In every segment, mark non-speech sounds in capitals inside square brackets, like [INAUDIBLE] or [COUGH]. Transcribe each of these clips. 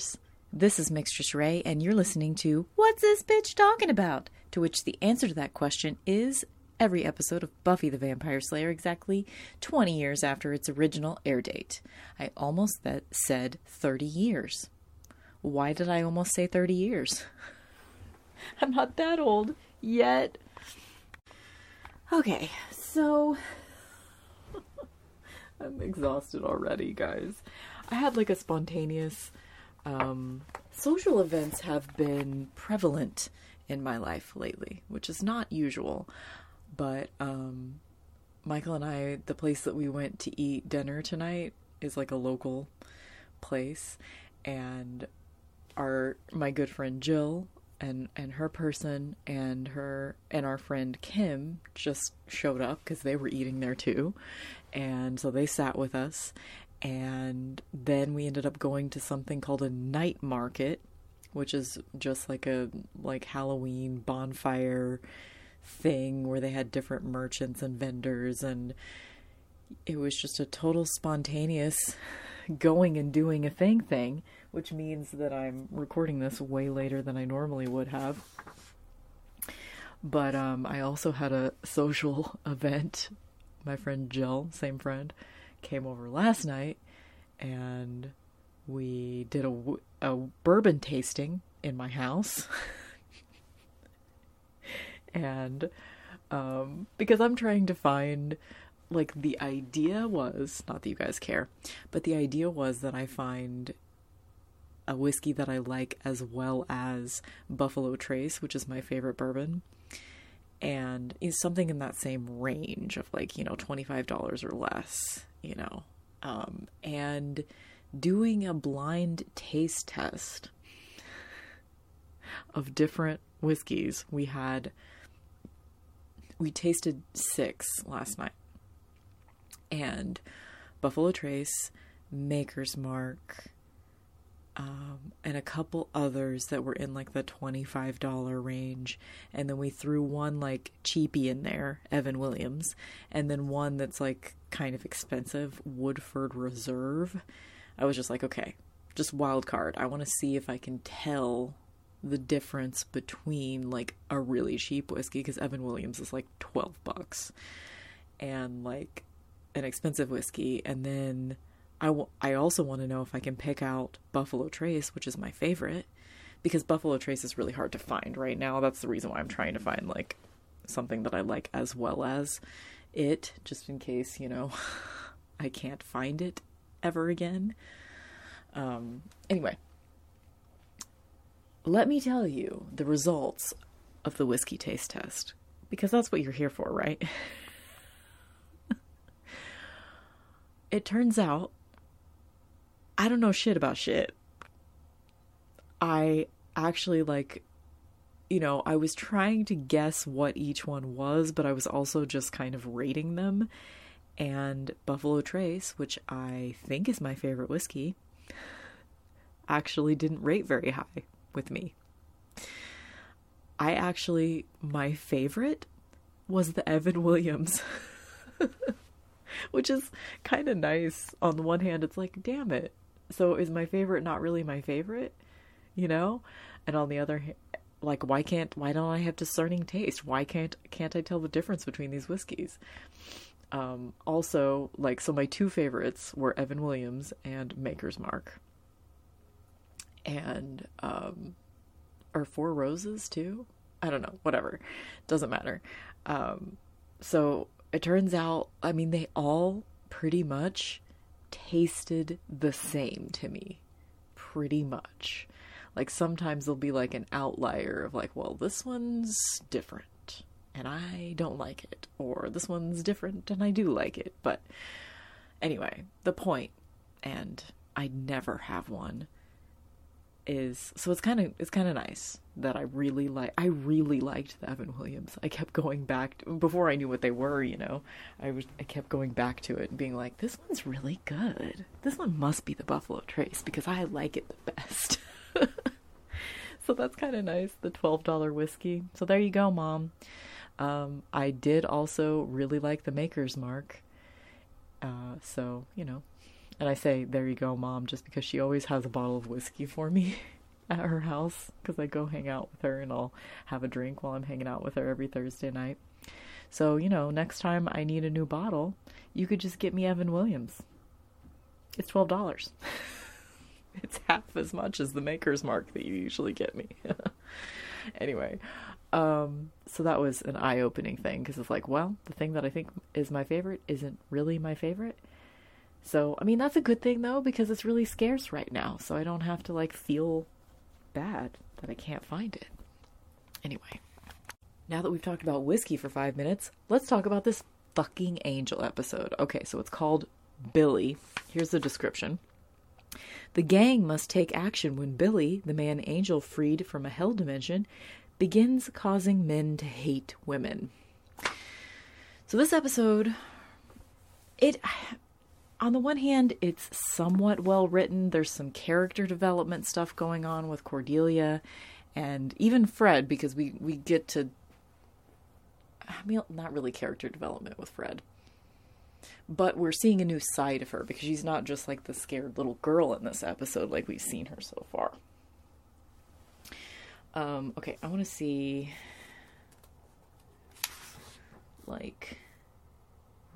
slayers. This is Mixtress Ray, and you're listening to What's This Bitch Talking About? To which the answer to that question is every episode of Buffy the Vampire Slayer exactly 20 years after its original air date. I almost said 30 years. Why did I almost say 30 years? [LAUGHS] I'm not that old yet. Okay, so [LAUGHS] I'm exhausted already, guys. I had like a spontaneous um, social events have been prevalent in my life lately, which is not usual. But um, Michael and I, the place that we went to eat dinner tonight is like a local place, and our my good friend Jill and and her person and her and our friend Kim just showed up because they were eating there too, and so they sat with us, and then we ended up going to something called a night market, which is just like a like Halloween bonfire thing where they had different merchants and vendors and it was just a total spontaneous [LAUGHS] going and doing a thing thing which means that I'm recording this way later than I normally would have. But um, I also had a [LAUGHS] social event. My friend Jill, same friend, came over last night and we did a, a bourbon tasting in my house. [LAUGHS] and um, because I'm trying to find like the idea was not that you guys care, but the idea was that I find a whiskey that I like as well as Buffalo Trace, which is my favorite bourbon. And is something in that same range of like, you know, $25 or less, you know. Um, and doing a blind taste test of different whiskeys. We had, we tasted six last night. And Buffalo Trace, Maker's Mark, um, and a couple others that were in like the $25 range. And then we threw one like cheapy in there, Evan Williams, and then one that's like kind of expensive, Woodford Reserve. I was just like, okay, just wild card. I want to see if I can tell the difference between like a really cheap whiskey because Evan Williams is like 12 bucks and like an expensive whiskey and then I, w- I also want to know if I can pick out Buffalo Trace, which is my favorite, because Buffalo Trace is really hard to find right now. That's the reason why I'm trying to find like something that I like as well as it, just in case, you know, [LAUGHS] I can't find it ever again. Um, anyway, let me tell you the results of the whiskey taste test, because that's what you're here for, right? [LAUGHS] it turns out I don't know shit about shit. I actually like you know, I was trying to guess what each one was, but I was also just kind of rating them. And Buffalo Trace, which I think is my favorite whiskey, actually didn't rate very high with me. I actually, my favorite was the Evan Williams, [LAUGHS] which is kind of nice. On the one hand, it's like, damn it, so is my favorite not really my favorite? You know? And on the other hand, like why can't why don't I have discerning taste? Why can't can't I tell the difference between these whiskeys? Um, also, like so my two favorites were Evan Williams and Maker's Mark. And um or Four Roses too? I don't know, whatever. Doesn't matter. Um so it turns out I mean they all pretty much tasted the same to me, pretty much. Like sometimes there'll be like an outlier of like, well, this one's different and I don't like it, or this one's different and I do like it. But anyway, the point, and I never have one, is so it's kind of it's kind of nice that I really like I really liked the Evan Williams. I kept going back to, before I knew what they were, you know. I was I kept going back to it and being like this one's really good. This one must be the Buffalo Trace because I like it the best. [LAUGHS] [LAUGHS] so that's kind of nice, the $12 whiskey. So there you go, mom. Um, I did also really like the Maker's Mark. Uh, so, you know, And I say, there you go, mom, just because she always has a bottle of whiskey for me [LAUGHS] at her house because I go hang out with her and I'll have a drink while I'm hanging out with her every Thursday night. So, you know, next time I need a new bottle, you could just get me Evan Williams. It's $12. [LAUGHS] [LAUGHS] it's half as much as the maker's mark that you usually get me. [LAUGHS] anyway, um, so that was an eye opening thing because it's like, well, the thing that I think is my favorite isn't really my favorite. So, I mean, that's a good thing though because it's really scarce right now. So I don't have to like feel bad that I can't find it. Anyway, now that we've talked about whiskey for five minutes, let's talk about this fucking angel episode. Okay, so it's called Billy. Here's the description. The gang must take action when Billy, the man angel freed from a hell dimension, begins causing men to hate women. So this episode it on the one hand it's somewhat well written. There's some character development stuff going on with Cordelia and even Fred because we we get to I mean not really character development with Fred but we're seeing a new side of her because she's not just like the scared little girl in this episode like we've seen her so far. Um, okay, I want to see like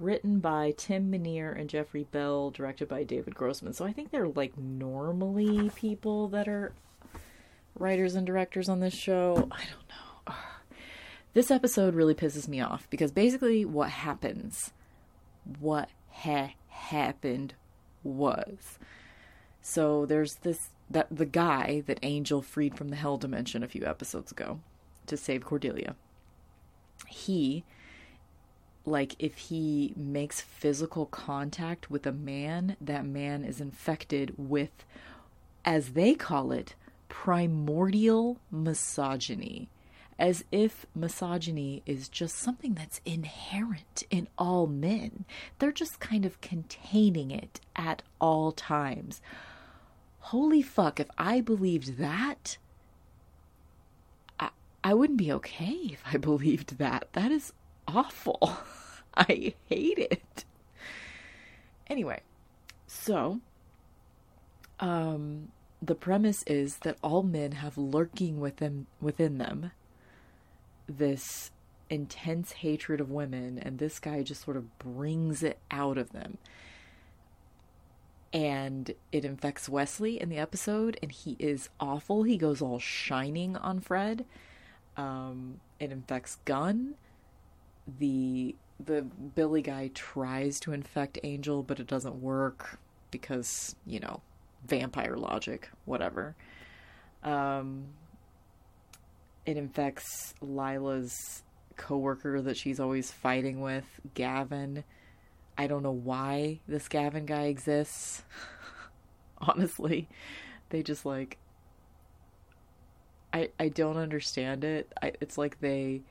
written by Tim Minear and Jeffrey Bell, directed by David Grossman. So I think they're like normally people that are writers and directors on this show. I don't know. This episode really pisses me off because basically what happens what ha- happened was. So there's this that the guy that Angel freed from the hell dimension a few episodes ago to save Cordelia. He like if he makes physical contact with a man, that man is infected with as they call it primordial misogyny as if misogyny is just something that's inherent in all men. They're just kind of containing it at all times. Holy fuck, if I believed that, I, I wouldn't be okay if I [LAUGHS] believed that. That is awful. [LAUGHS] I hate it. Anyway, so um the premise is that all men have lurking within within them this intense hatred of women, and this guy just sort of brings it out of them. And it infects Wesley in the episode, and he is awful. He goes all shining on Fred. Um, it infects Gunn. The the Billy guy tries to infect Angel, but it doesn't work because you know vampire logic, whatever. Um, it infects Lilah's coworker that she's always fighting with, Gavin. I don't know why this Gavin guy exists. [LAUGHS] Honestly, they just like I I don't understand it. I, it's like they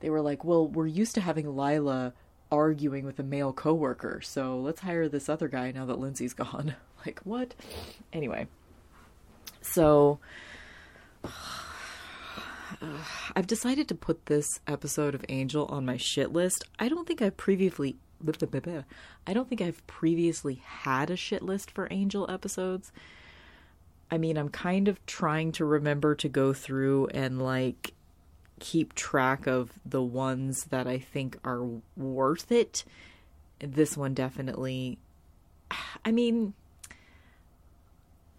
they were like, "Well, we're used to having Lilah arguing with a male coworker, so let's hire this other guy now that Lindsey's gone." [LAUGHS] like, what? Anyway. So [SIGHS] I've decided to put this episode of Angel on my shit list. I don't think I've previously I don't think I've previously had a shit list for Angel episodes. I mean, I'm kind of trying to remember to go through and like keep track of the ones that I think are worth it. This one definitely [SIGHS] I mean,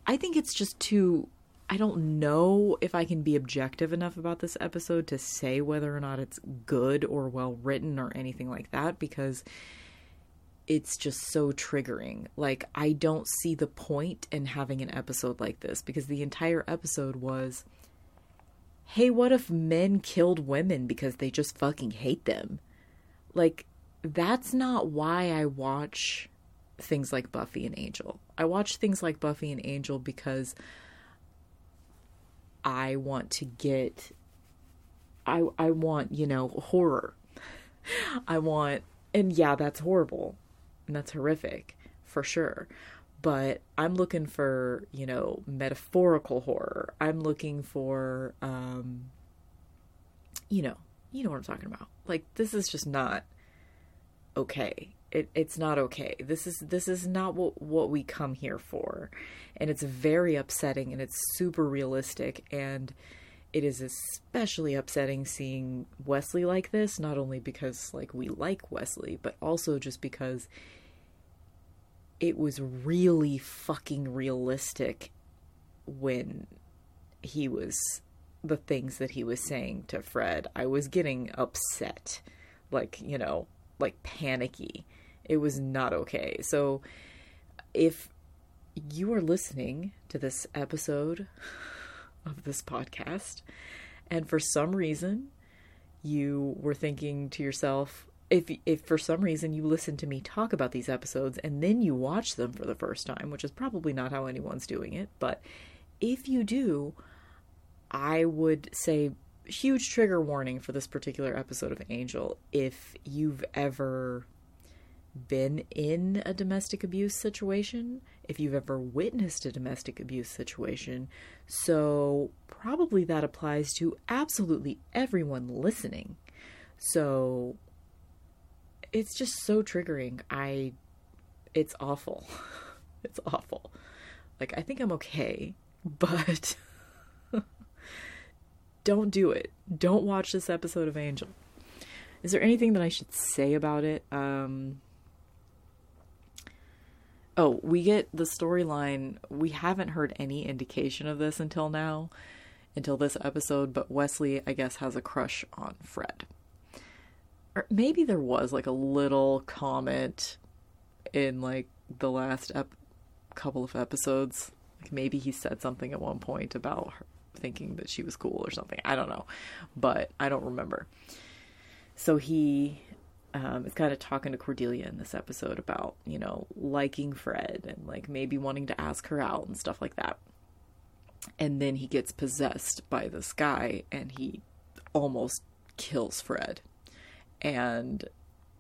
I think it's just too I don't know if I can be objective enough about this episode to say whether or not it's good or well written or anything like that because it's just so triggering. Like, I don't see the point in having an episode like this because the entire episode was hey, what if men killed women because they just fucking hate them? Like, that's not why I watch things like Buffy and Angel. I watch things like Buffy and Angel because I want to get I I want, you know, horror. [LAUGHS] I want and yeah, that's horrible. And that's horrific for sure. But I'm looking for, you know, metaphorical horror. I'm looking for um you know, you know what I'm talking about. Like this is just not okay. It, it's not okay. This is this is not what what we come here for, and it's very upsetting and it's super realistic and it is especially upsetting seeing Wesley like this. Not only because like we like Wesley, but also just because it was really fucking realistic when he was the things that he was saying to Fred. I was getting upset, like you know, like panicky it was not okay. So if you are listening to this episode [LAUGHS] of this podcast and for some reason you were thinking to yourself if if for some reason you listen to me talk about these episodes and then you watch them for the first time, which is probably not how anyone's doing it, but if you do, I would say huge trigger warning for this particular episode of Angel if you've ever been in a domestic abuse situation, if you've ever witnessed a domestic abuse situation. So, probably that applies to absolutely everyone listening. So, it's just so triggering. I, it's awful. [LAUGHS] it's awful. Like, I think I'm okay, [LAUGHS] but don't do it. Don't watch this episode of Angel. Is there anything that I should say about it? Um, Oh, we get the storyline. We haven't heard any indication of this until now, until this episode, but Wesley, I guess, has a crush on Fred. Or maybe there was like a little comment in like the last ep- couple of episodes. Like maybe he said something at one point about her thinking that she was cool or something. I don't know, but I don't remember. So he um, is kind of talking to Cordelia in this episode about, you know, liking Fred and like maybe wanting to ask her out and stuff like that. And then he gets possessed by this guy and he almost kills Fred. And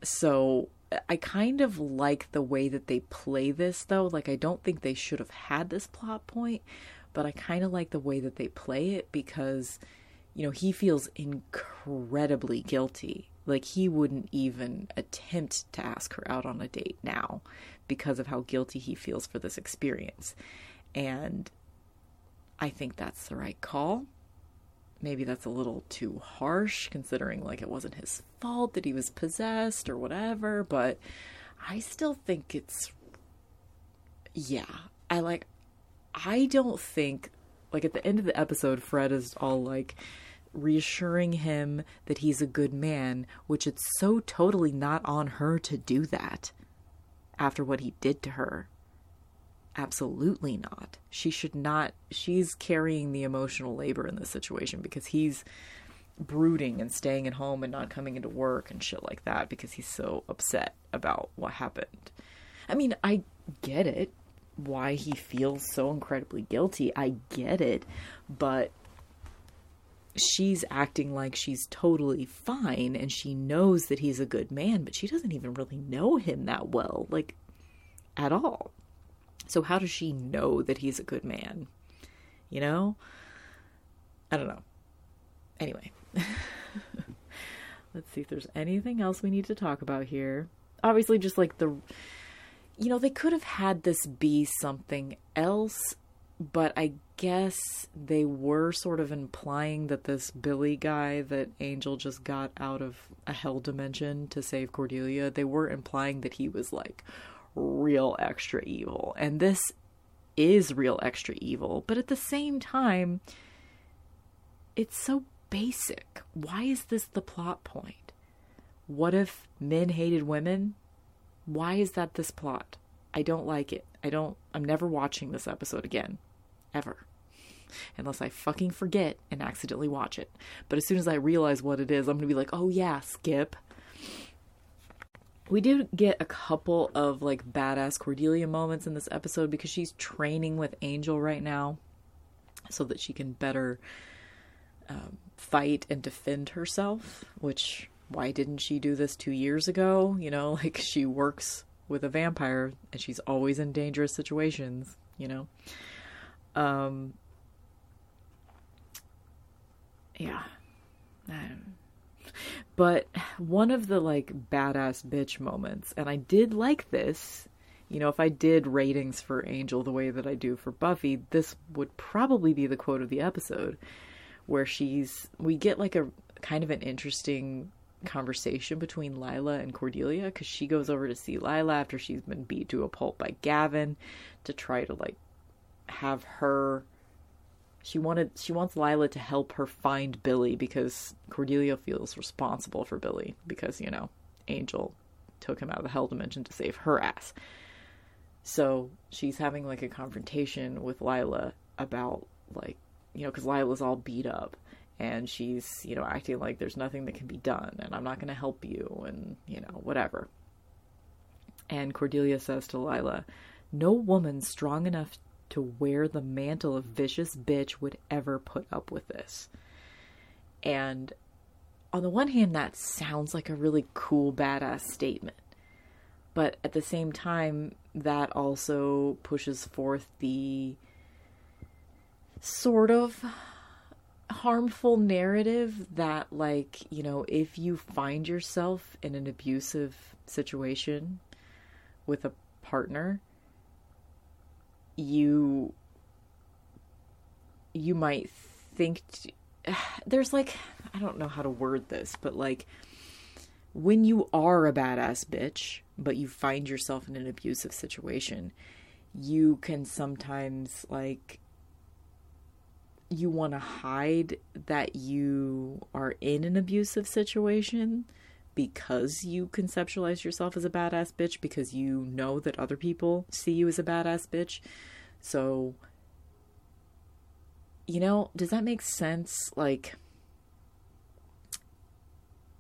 so I kind of like the way that they play this though. Like I don't think they should have had this plot point, but I kind of like the way that they play it because you know, he feels incredibly guilty like he wouldn't even attempt to ask her out on a date now because of how guilty he feels for this experience. And I think that's the right call. Maybe that's a little too harsh considering like it wasn't his fault that he was possessed or whatever, but I still think it's yeah. I like I don't think like at the end of the episode Fred is all like reassuring him that he's a good man, which it's so totally not on her to do that after what he did to her. Absolutely not. She should not. She's carrying the emotional labor in this situation because he's brooding and staying at home and not coming into work and shit like that because he's so upset about what happened. I mean, I get it why he feels so incredibly guilty. I get it, but she's acting like she's totally fine and she knows that he's a good man, but she doesn't even really know him that well, like at all. So, how does she know that he's a good man? You know? I don't know. Anyway, [LAUGHS] let's see if there's anything else we need to talk about here. Obviously, just like the, you know, they could have had this be something else but I guess they were sort of implying that this Billy guy that Angel just got out of a hell dimension to save Cordelia, they were implying that he was like real extra evil. And this is real extra evil, but at the same time, it's so basic. Why is this the plot point? What if men hated women? Why is that this plot? I don't like it. I don't, I'm never watching this episode again ever. Unless I fucking forget and accidentally watch it. But as soon as I realize what it is, I'm to be like, oh yeah, skip. We did get a couple of like badass Cordelia moments in this episode because she's training with Angel right now so that she can better um, fight and defend herself. Which, why didn't she do this two years ago? You know, [LAUGHS] like she works with a vampire and she's always in dangerous situations, you know? Um, yeah. but one of the like badass bitch moments, and I did like this. You know, if I did ratings for Angel the way that I do for Buffy, this would probably be the quote of the episode where she's we get like a kind of an interesting conversation between Lilah and Cordelia because she goes over to see Lilah after she's been beat to a pulp by Gavin to try to like have her she wanted she wants Lilah to help her find Billy because Cordelia feels responsible for Billy because, you know, Angel took him out of the hell dimension to save her ass. So she's having like a confrontation with Lilah about like, you know, because Lilah's all beat up and she's, you know, acting like there's nothing that can be done and I'm not going to help you and, you know, whatever. And Cordelia says to Lilah, No woman strong enough to wear the mantle of vicious bitch would ever put up with this. And on the one hand, that sounds like a really cool, badass statement. But at the same time, that also pushes forth the sort of harmful narrative that, like, you know, if you find yourself in an abusive situation with a partner, you you might think [SIGHS] there's like I don't know how to word this, but like when you are a badass bitch, but you find yourself in an abusive situation, you can sometimes like you want to hide that you are in an abusive situation because you conceptualize yourself as a badass bitch because you know that other people see you as a badass bitch. So, you know, does that make sense? Like,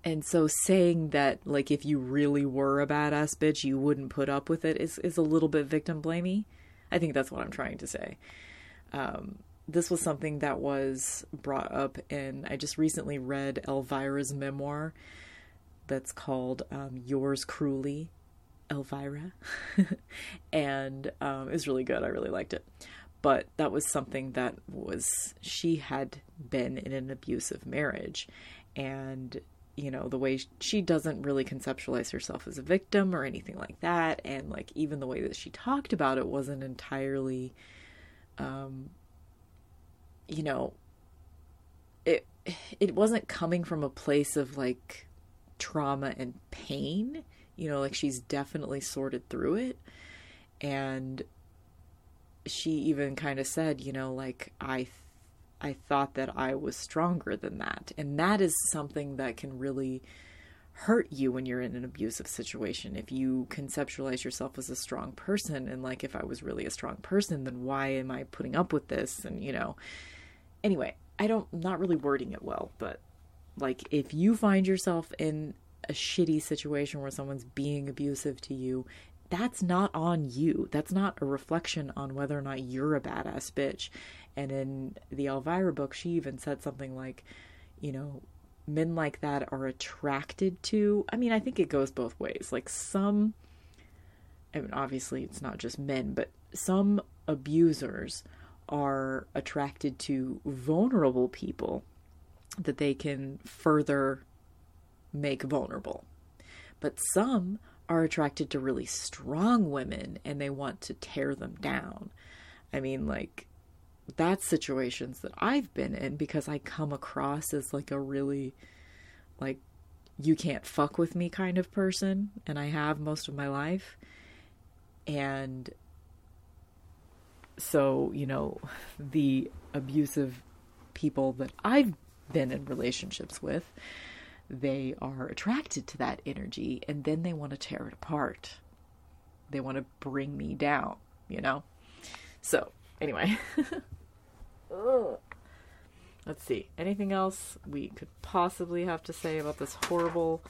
and so saying that, like, if you really were a badass bitch, you wouldn't put up with it is, is a little bit victim blamey. I think that's what I'm trying to say. Um, this was something that was brought up in, I just recently read Elvira's memoir that's called um, Yours Cruelly, Elvira. [LAUGHS] and um, was really good. I really liked it. But that was something that was, she had been in an abusive marriage. And, you know, the way she doesn't really conceptualize herself as a victim or anything like that. And, like, even the way that she talked about it wasn't entirely, um, you know, it, it wasn't coming from a place of like trauma and pain. You know, like she's definitely sorted through it. And she even kind of said, you know, like I th- I thought that I was stronger than that. And that is something that can really hurt you when you're in an abusive situation. If you conceptualize yourself as a strong person and like if I was really a strong person, then why am I putting up with this? And you know, anyway, I don't not really wording it well, but like, if you find yourself in a shitty situation where someone's being abusive to you, that's not on you. That's not a reflection on whether or not you're a badass bitch. And in the Elvira book, she even said something like, you know, men like that are attracted to. I mean, I think it goes both ways. Like, some, I mean, obviously, it's not just men, but some abusers are attracted to vulnerable people that they can further make vulnerable. But some are attracted to really strong women and they want to tear them down. I mean, like, that's situations that I've been in because I come across as like a really, like, you can't fuck with me kind of person, and I have most of my life. And so, you know, [LAUGHS] the abusive people that I've been in relationships with, they are attracted to that energy and then they want to tear it apart. They want to bring me down, you know? So, anyway. [LAUGHS] Let's see. Anything else we could possibly have to say about this horrible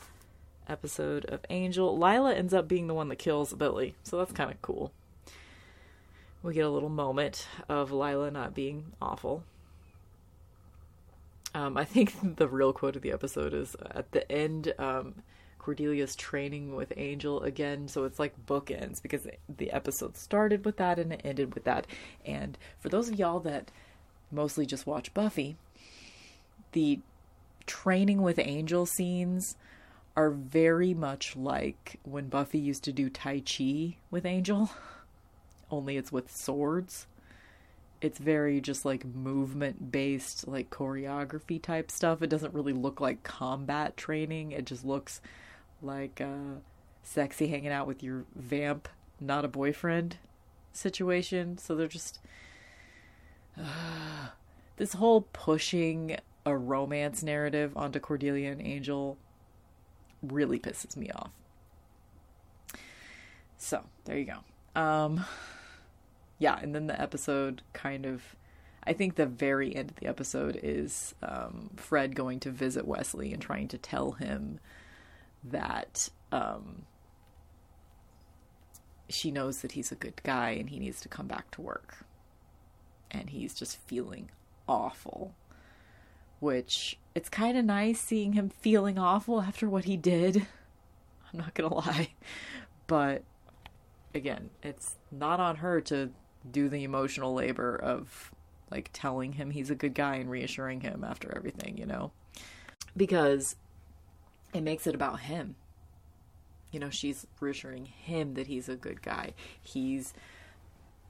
episode of Angel? Lilah ends up being the one that kills Billy, so that's kind of cool. We get a little moment of Lilah not being awful. Um, I think [LAUGHS] the real quote of the episode is at the end. Um, Cordelia's training with Angel again, so it's like bookends because the episode started with that and it ended with that. And for those of y'all that mostly just watch Buffy, the training with angel scenes are very much like when Buffy used to do Tai Chi with Angel, [LAUGHS] only it's with swords. It's very just like movement based, like choreography type stuff. It doesn't really look like combat training. It just looks like uh, sexy hanging out with your vamp, not a boyfriend situation. So they're just. Uh, [SIGHS] this whole pushing a romance narrative onto Cordelia and Angel really pisses me off. So, there you go. Um yeah, and then the episode kind of I think the very end of the episode is um, Fred going to visit Wesley and trying to tell him that um, she knows that he's a good guy and he needs to come back to work. And he's just feeling awful. Which it's kind of nice seeing him feeling awful after what he did. [LAUGHS] I'm not going to lie. But again, it's not on her to do the emotional labor of like telling him he's a good guy and reassuring him after everything, you know? Because it makes it about him. You know, she's reassuring him that he's a good guy. He's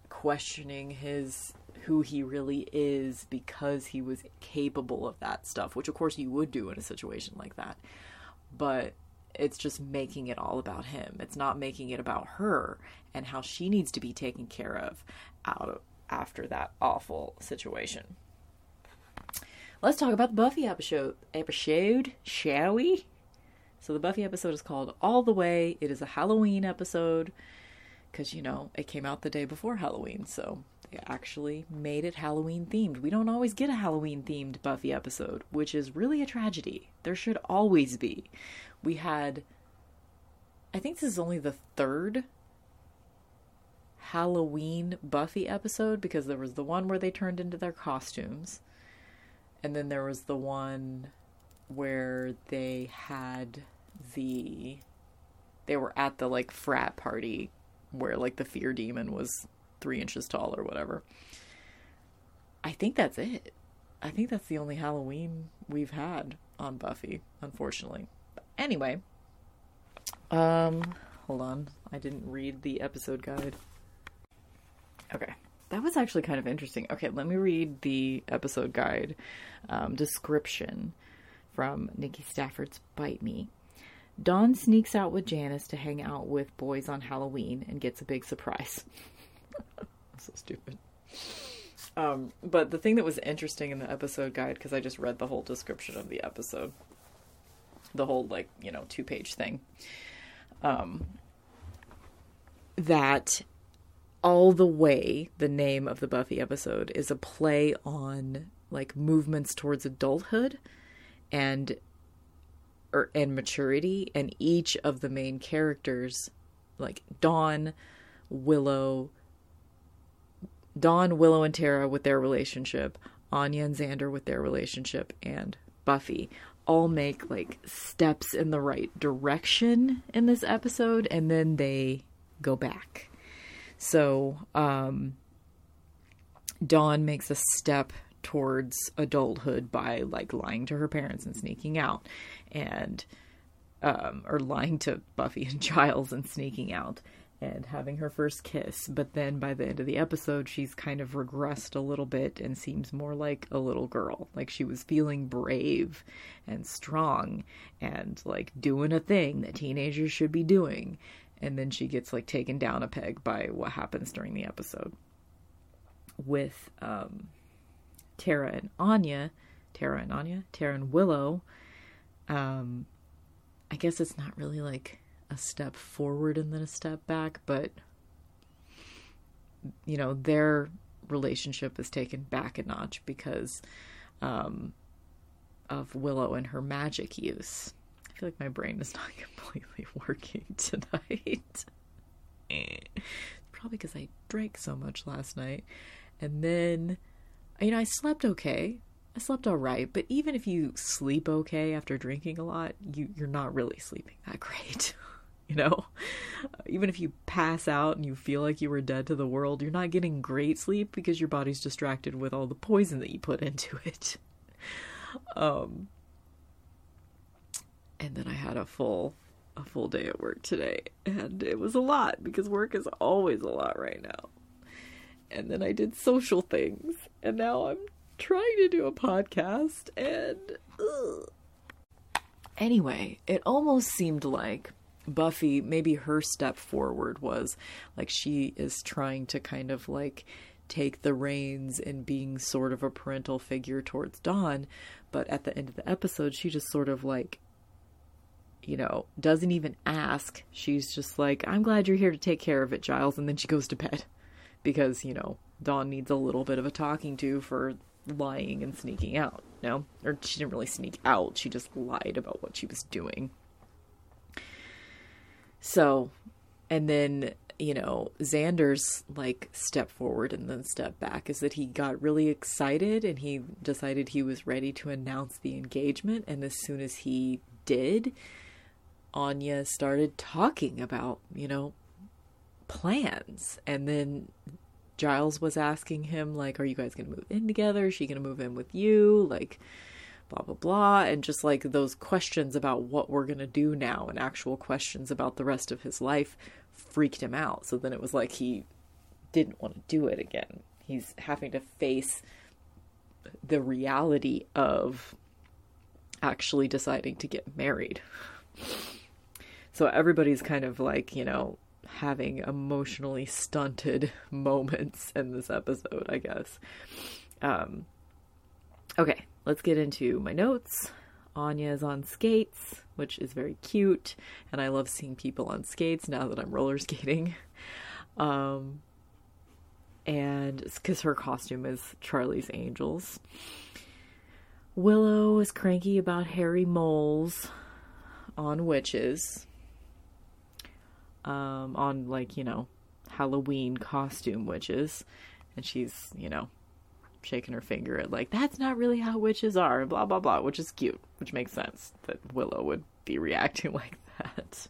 questioning his who he really is because he was capable of that stuff, which of course you would do in a situation like that. But it's just making it all about him. It's not making it about her and how she needs to be taken care of out after that awful situation. Let's talk about the Buffy episode. Episode, shall we? So the Buffy episode is called All the Way. It is a Halloween episode because you know it came out the day before Halloween, so they actually made it Halloween themed. We don't always get a Halloween themed Buffy episode, which is really a tragedy. There should always be. We had, I think this is only the third Halloween Buffy episode because there was the one where they turned into their costumes, and then there was the one where they had the they were at the like frat party where like the fear demon was three inches tall or whatever. I think that's it. I think that's the only Halloween we've had on Buffy, unfortunately. Anyway, um, hold on. I didn't read the episode guide. Okay. That was actually kind of interesting. Okay, let me read the episode guide um, description from Nikki Stafford's Bite Me. Dawn sneaks out with Janice to hang out with boys on Halloween and gets a big surprise. [LAUGHS] so stupid. Um, but the thing that was interesting in the episode guide, because I just read the whole description of the episode, the whole, like, you know, two page thing, um, that all the way the name of the Buffy episode is a play on like movements towards adulthood and or and maturity and each of the main characters like Dawn, Willow, Dawn, Willow and Tara with their relationship, Anya and Xander with their relationship and Buffy all make like steps in the right direction in this episode and then they go back. So, um, Dawn makes a step towards adulthood by like lying to her parents and sneaking out and um, or lying to Buffy and [LAUGHS] Giles and sneaking out and having her first kiss. But then by the end of the episode, she's kind of regressed a little bit and seems more like a little girl. Like she was feeling brave and strong and like doing a thing that teenagers should be doing and then she gets like taken down a peg by what happens during the episode with um, Tara and Anya, Tara and Anya, Tara and Willow. Um, I guess it's not really like a step forward and then a step back, but you know their relationship is taken back a notch because um, of Willow and her magic use I feel like my brain is [LAUGHS] not completely working tonight. Probably because I drank so much last night. And then, you know, I slept okay. I slept all right. But even if you sleep okay after drinking a lot, you, you're not really sleeping that [LAUGHS] great. [LAUGHS] you know? Even if you pass out and you feel like you were dead to the world, you're not getting great sleep because your body's distracted with all the poison that you put [LAUGHS] into it. Um, and then I had a full a full day at work today and it was a lot because work is always a lot right now. And then I did social things and now I'm trying to do a podcast and ugh. anyway, it almost seemed like Buffy, maybe her step forward was like she is trying to kind of like take the reins in being sort of a parental figure towards Dawn, but at the end of the episode, she just sort of like, you know, doesn't even ask. She's just like, I'm glad you're here to take care of it, Giles, and then she goes to bed [LAUGHS] because, you know, Dawn needs a little bit of a talking to for lying and sneaking out, know? Or she didn't really sneak out, she just lied about what she was doing. So, and then, you know, Xander's like step forward and then step back is that he got really excited and he decided he was ready to announce the engagement. And as soon as he did, Anya started talking about, you know, plans. And then Giles was asking him, like, are you guys going to move in together? Is she going to move in with you? Like, blah blah blah and just like those questions about what we're going to do now and actual questions about the rest of his life freaked him out. So then it was like he didn't want to do it again. He's having to face the reality of actually deciding to get married. So everybody's kind of like you know having emotionally stunted [LAUGHS] moments in this episode i guess. Um okay let's get into my notes. Anya is on skates, which is very cute, and I love seeing people on skates now that I'm roller skating. [LAUGHS] Um, and because her costume is Charlie's Angels. Willow is cranky about hairy moles on witches. Um, on like, you know, Halloween costume witches. And she's, you know, shaking her finger at like that's not really how witches are and blah blah blah which is cute which makes sense that willow would be [LAUGHS] reacting like that.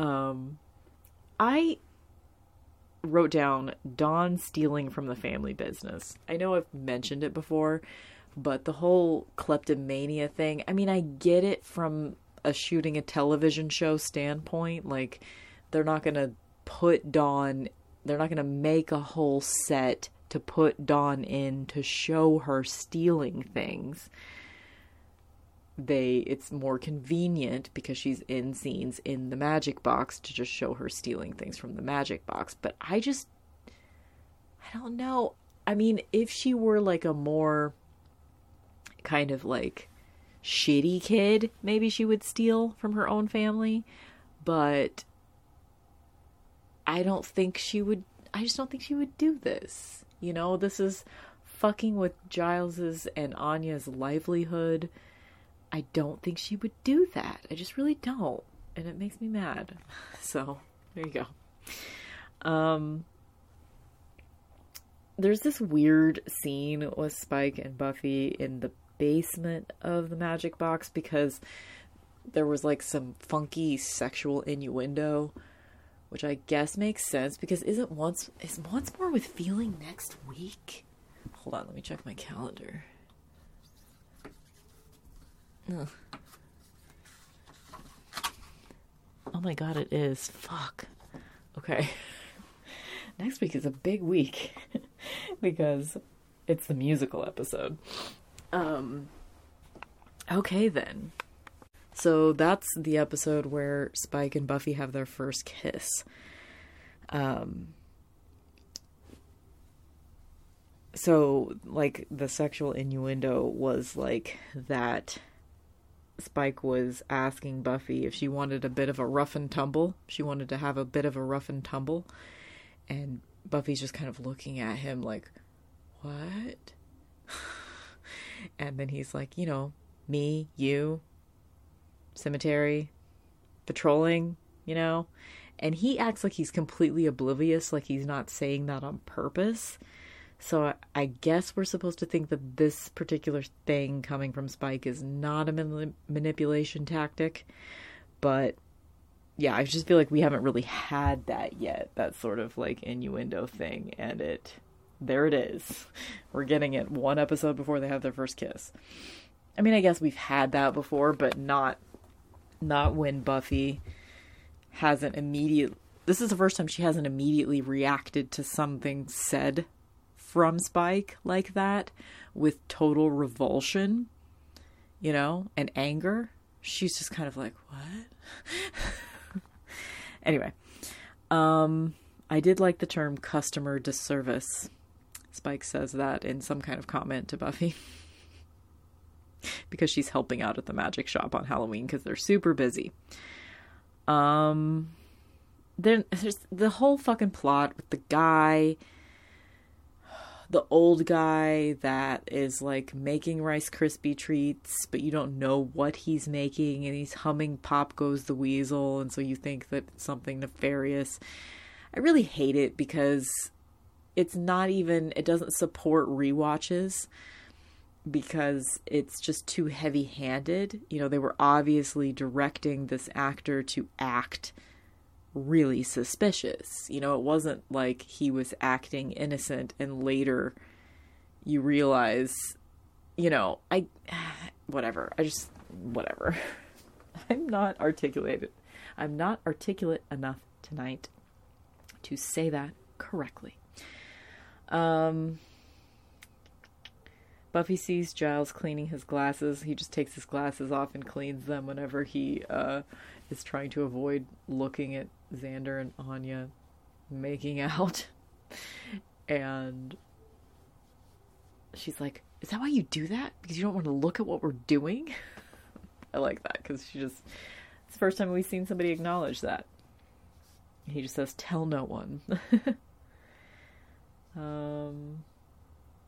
Um i wrote down dawn stealing from the family business. I know i've mentioned it before but the whole kleptomania thing i mean i get it from a shooting a television show standpoint like they're not going to put dawn they're not going to make a whole set to put Dawn in to show her stealing things. They it's more convenient because she's in scenes in the magic box to just show her stealing things from the magic box. But I just I don't know. I mean, if she were like a more kind of like shitty kid, maybe she would steal from her own family, but I don't think she would I just don't think she would do this. You know, this is fucking with Giles's and Anya's livelihood. I don't think she would do that. I just really don't. And it makes me mad. [LAUGHS] So, there you go. Um there's this weird scene with Spike and Buffy in the basement of the magic box because there was like some funky sexual innuendo which I guess makes sense because isn't once is once more with feeling next week? Hold on, let me check my calendar. Ugh. Oh my god, it is. Fuck. Okay. [LAUGHS] Next week is a big week [LAUGHS] because it's the musical episode. Um okay then. So that's the episode where Spike and Buffy have their first kiss. Um, so, like, the sexual innuendo was like that Spike was asking Buffy if she wanted a bit of a rough and tumble. She wanted to have a bit of a rough and tumble. And Buffy's just kind of looking at him like, what? [LAUGHS] and then he's like, you know, me, you, cemetery, patrolling, you know? And he acts like he's completely oblivious, like he's not saying that on purpose. So I guess we're supposed to think that this particular thing coming from Spike is not a man- manipulation tactic. But yeah, I just feel like we haven't really had that yet. That sort of like innuendo thing. And it, there it is. [LAUGHS] We're getting it one episode before they have their first kiss. I mean, I guess we've had that before, but not not when Buffy hasn't immediately. this is the first time she hasn't immediately reacted to something said from Spike like that with total revulsion, you know, and anger. She's just kind of like, "What?" [LAUGHS] anyway, um I did like the term customer disservice. Spike says that in some kind of comment to Buffy. [LAUGHS] because she's helping out at the magic shop on Halloween because they're super busy. Um then there's the whole fucking plot with the guy the old guy that is like making Rice Krispie treats but you don't know what he's making and he's humming pop goes the weasel and so you think that it's something nefarious i really hate it because it's not even it doesn't support re-watches because it's just too heavy-handed you know they were obviously directing this actor to act really suspicious. You know, it wasn't like he was acting innocent and later you realize, you know, I [SIGHS] whatever. I just whatever. [LAUGHS] I'm not articulated. I'm not articulate enough tonight to say that correctly. Um Buffy sees Giles cleaning his glasses. He just takes his glasses off and cleans them whenever he uh, is trying to avoid looking at Xander and Anya making out. [LAUGHS] and she's like, Is that why you do that? Because you don't want to look at what we're doing? [LAUGHS] I like that because she just, it's the first time we've seen somebody acknowledge that. He just says, Tell no one. [LAUGHS] um,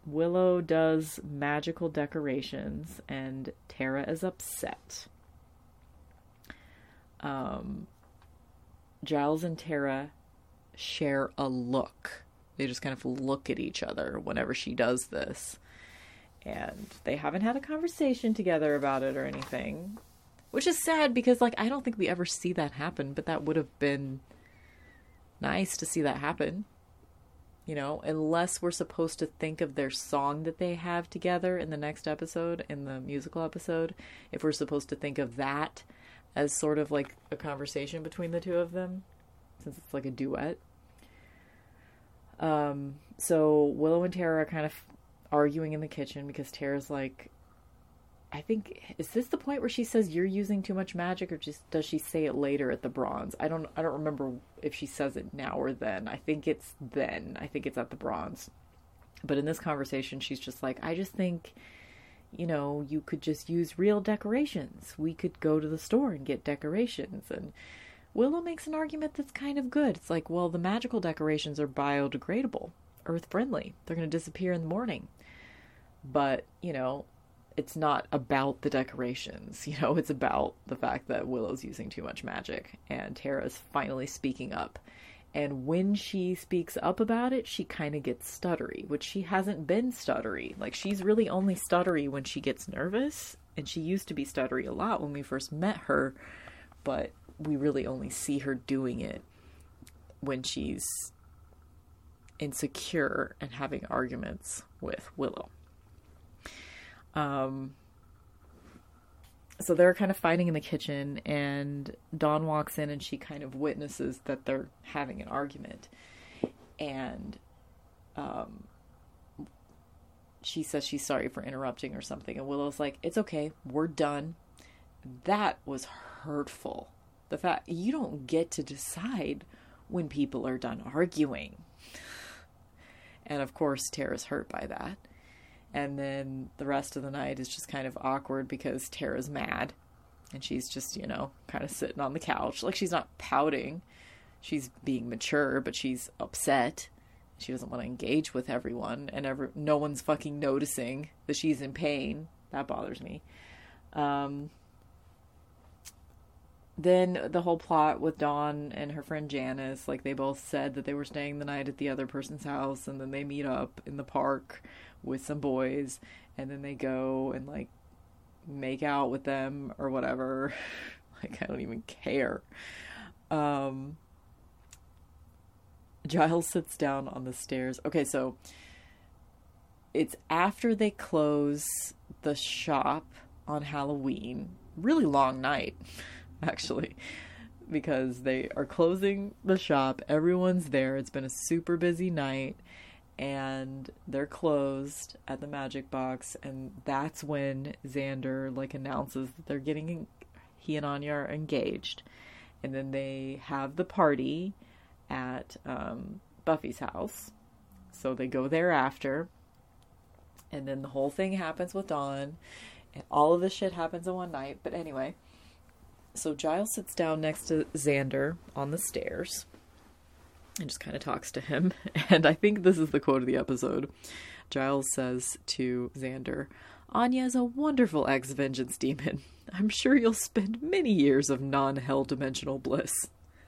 Willow does magical decorations, and Tara is upset. Um, Giles and Tara share a look. They just kind of look at each other whenever she does this. And they haven't had a conversation together about it or anything. Which is sad because, like, I don't think we ever see that happen, but that would have been nice to see that happen. You know, unless we're supposed to think of their song that they have together in the next episode, in the musical episode, if we're supposed to think of that as sort of like a conversation between the two of them, since it's like a duet. Um, so Willow and Tara are kind of arguing in the kitchen because Tara's like, I think is this the point where she says you're using too much magic, or just does she say it later at the bronze? I don't I don't remember if she says it now or then. I think it's then. I think it's at the bronze. But in this conversation, she's just like, I just think you know, you could just use real decorations. We could go to the store and get decorations. And Willow makes an argument that's kind of good. It's like, well, the magical decorations are biodegradable, earth friendly. They're going to disappear in the morning. But, you know, it's not about the decorations. [LAUGHS] You know, it's about the fact that Willow's using too much magic and Tara's finally speaking up and when she speaks up about it, she kind of gets stuttery, which she hasn't been stuttery. Like, she's really only stuttery when she gets nervous. And she used to be stuttery a lot when we first met her, but we really only see her doing it when she's insecure and having arguments with Willow. Um, so they're kind of fighting in the kitchen and Dawn walks in and she kind of witnesses that they're having an argument. And um she says she's sorry for interrupting or something and Willow's like it's okay we're done. That was hurtful. The fact you don't get to decide when people are done arguing. And of course Tara's hurt by that and then the rest of the night is just kind of awkward because Tara's mad and she's just, you know, kind of sitting on the couch. Like she's not pouting. She's being mature, but she's upset. She doesn't want to engage with everyone and ever no one's fucking noticing that she's in pain. That bothers me. Um then the whole plot with Dawn and her friend Janice, like they both said that they were staying the night at the other person's house and then they meet up in the park with some boys and then they go and like make out with them or whatever. [LAUGHS] like I don't even care. Um Giles sits down on the stairs. Okay, so it's after they close the shop on Halloween. Really long night [LAUGHS] actually, because they are closing the shop. Everyone's there. It's been a super busy night, and they're closed at the Magic Box. And that's when Xander like announces that they're getting he and Anya are engaged, and then they have the party at um, Buffy's house. So they go there after, and then the whole thing happens with Dawn, and all of this shit happens in one night. But anyway, so Giles sits down next to Xander on the stairs and just kind of talks to him. [LAUGHS] And I think this is the quote of the episode. Giles says to Xander, Anya is a wonderful ex vengeance demon. I'm sure you'll spend many years of non hell dimensional bliss.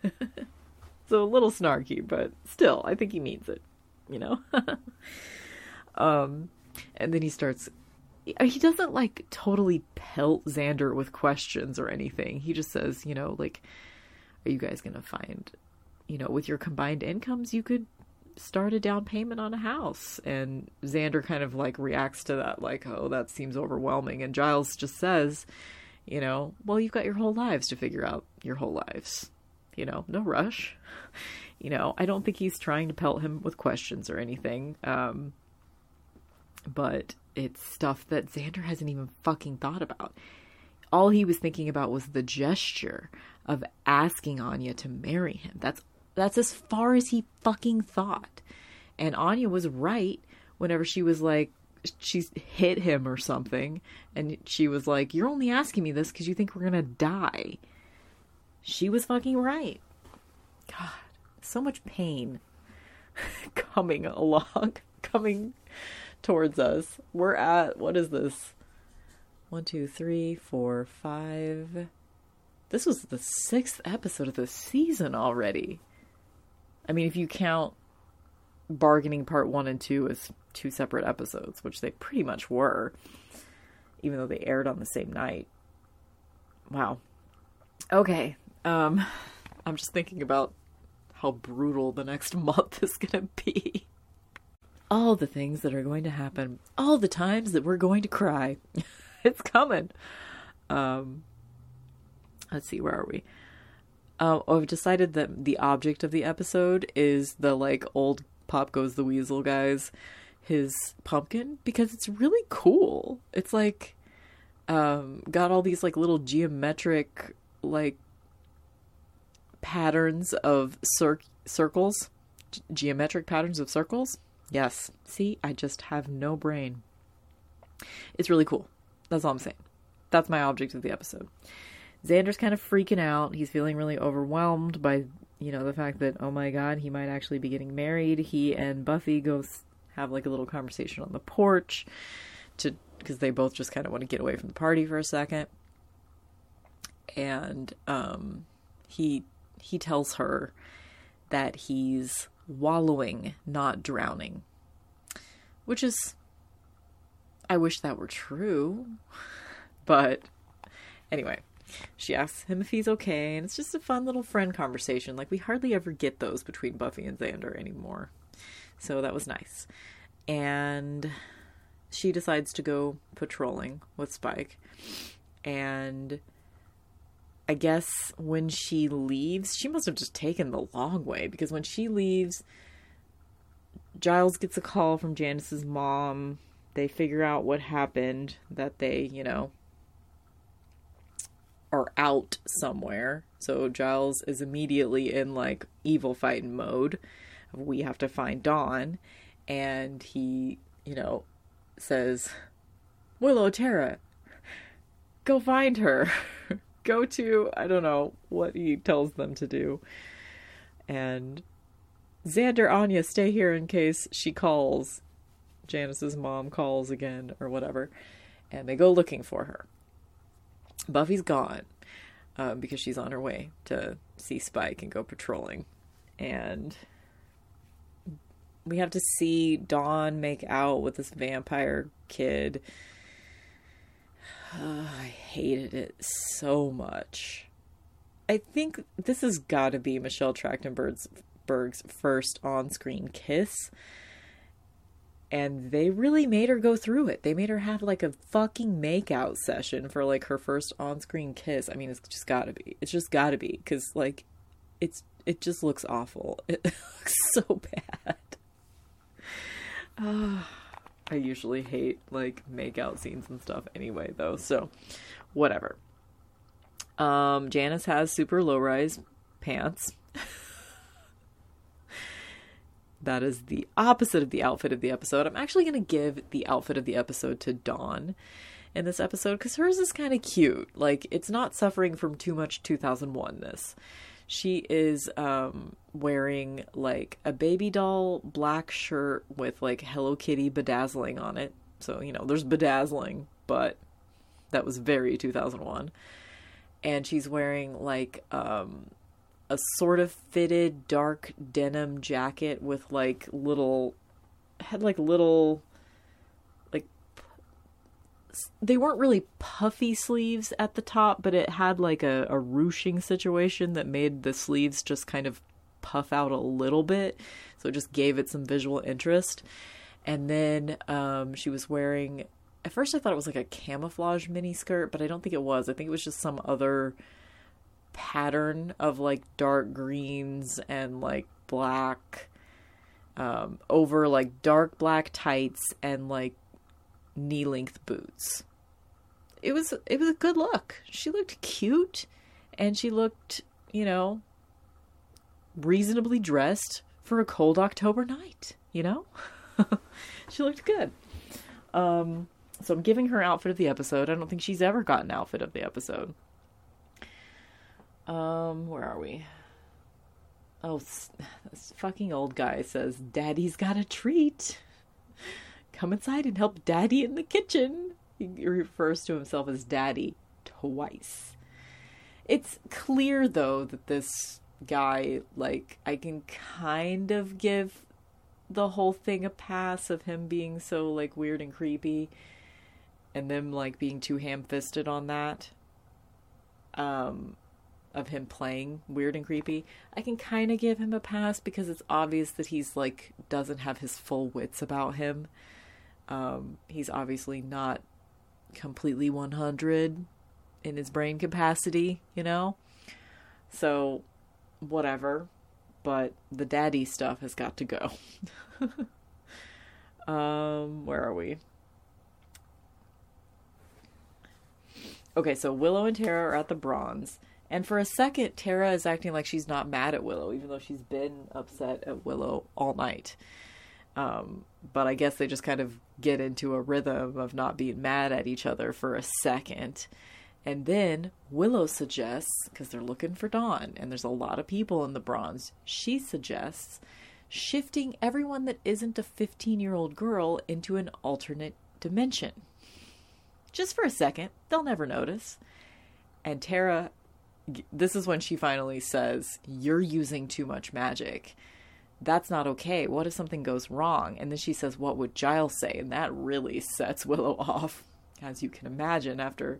[LAUGHS] so a little snarky, but still, I think he means it, you know? [LAUGHS] um, and then he starts. He doesn't like totally pelt Xander with questions or anything. He just says, you know, like, are you guys going to find, you know, with your combined incomes, you could start a down payment on a house. And Xander kind of like reacts to that, like, oh, that seems overwhelming. And Giles just says, you know, well, you've got your whole lives to figure out your whole lives. You know, no rush. [LAUGHS] You know, I don't think he's trying to pelt him with questions or anything. Um, but it's stuff that Xander hasn't even fucking thought about. All he was thinking about was the gesture of asking Anya to marry him. That's that's as far as he fucking thought. And Anya was right whenever she was like, she hit him or something. And she was like, You're only asking me this because you think we're going to die. She was fucking right. God, so much pain [LAUGHS] coming along, [LAUGHS] coming towards us. We're at, what is this? One, two, three, four, five. This was the sixth episode of the season already. I mean, if you count bargaining part one and two as two separate episodes, which they pretty much were, even though they aired on the same night. Wow. Okay. Um, [LAUGHS] I'm just thinking about how brutal the next [LAUGHS] month is going to be. All the things that are going to happen, all the times that we're going to cry. [LAUGHS] it's coming. Um, let's see, where are we? Uh, I've decided that the object of the episode is the like old Pop Goes the Weasel guys, his pumpkin, because it's really cool. It's like um, got all these like little geometric like patterns of cir- circles, G- geometric patterns of circles. Yes. See, I just have no brain. It's really cool. That's all I'm saying. That's my object of the episode. Xander's kind of freaking out. He's feeling really overwhelmed by, you know, the fact that, oh my god, he might actually be getting married. He and Buffy go have like a little conversation on the porch to because they both just kind of want to get away from the party for a second. And um he he tells her that he's wallowing, not drowning. Which is I wish that were true. [LAUGHS] But anyway, she asks him if he's okay, and it's just a fun little friend conversation. Like, we hardly ever get those between Buffy and Xander anymore. So that was nice. And she decides to go patrolling with Spike. And I guess when she leaves, she must have just taken the long way because when she leaves, Giles gets a call from Janice's mom. They figure out what happened, that they, you know, are out somewhere. So Giles is immediately in like evil fighting mode. We have to find Dawn. And he, you know, says, Willow Tara, go find her. [LAUGHS] go to, I don't know what he tells them to do. And Xander, Anya, stay here in case she calls. Janice's mom calls again or whatever. And they go looking for her. Buffy's gone um, because she's on her way to see Spike and go patrolling. And we have to see Dawn make out with this vampire kid. [SIGHS] I hated it so much. I think this has got to be Michelle Trachtenberg's Berg's first on-screen kiss. And they really made her go through it. They made her have like a fucking makeout session for like her first on-screen kiss. I mean, it's just got to be. It's just got to be cuz like it's it just looks awful. [LAUGHS] It looks so bad. Uh, [SIGHS] I usually hate like makeout scenes and stuff anyway though. So, whatever. Um Janice has super low-rise pants. [LAUGHS] that is the opposite of the outfit of the episode. I'm actually going to give the outfit of the episode to Dawn in this episode because hers is kind of cute. Like, it's not suffering from too much 2001 this. She is um, wearing like a baby doll black shirt with like Hello Kitty bedazzling on it. So, you know, there's bedazzling, but that was very 2001. And she's wearing like um, a sort of fitted dark denim jacket with like little had like little like they weren't really puffy sleeves at the top but it had like a, a ruching situation that made the sleeves just kind of puff out a little bit. So it just gave it some visual interest. And then um, she was wearing at first i thought it was like a camouflage mini skirt but i don't think it was. I think it was just some other pattern of like dark greens and like black um, over like dark black tights and like knee length boots. It was it was a good look. She looked cute and she looked, you know, reasonably dressed for a cold October night, you know? [LAUGHS] she looked good. Um so I'm giving her outfit of the episode. I don't think she's ever gotten an outfit of the episode. Um, where are we? Oh, this fucking old guy says, Daddy's got a treat. Come inside and help Daddy in the kitchen. He refers to himself as Daddy twice. It's clear, though, that this guy, like, I can kind of give the whole thing a pass of him being so, like, weird and creepy and them, like, being too ham fisted on that. Um, of him playing weird and creepy, I can kind of give him a pass because it's obvious that he's like doesn't have his full wits about him. Um, he's obviously not completely 100 in his brain capacity, you know? So, whatever. But the daddy stuff has got to go. [LAUGHS] um, where are we? Okay, so Willow and Tara are at the bronze. And for a second, Tara is acting like she's not mad at Willow, even though she's been upset at Willow all night. Um, but I guess they just kind of get into a rhythm of not being mad at each other for a second. And then Willow suggests, because they're looking for Dawn, and there's a lot of people in the bronze, she suggests shifting everyone that isn't a 15 year old girl into an alternate dimension. Just for a second, they'll never notice. And Tara this is when she finally says, You're using too much magic. That's not okay. What if something goes wrong? And then she says, What would Giles say? And that really [LAUGHS] sets Willow off, as you can imagine, after,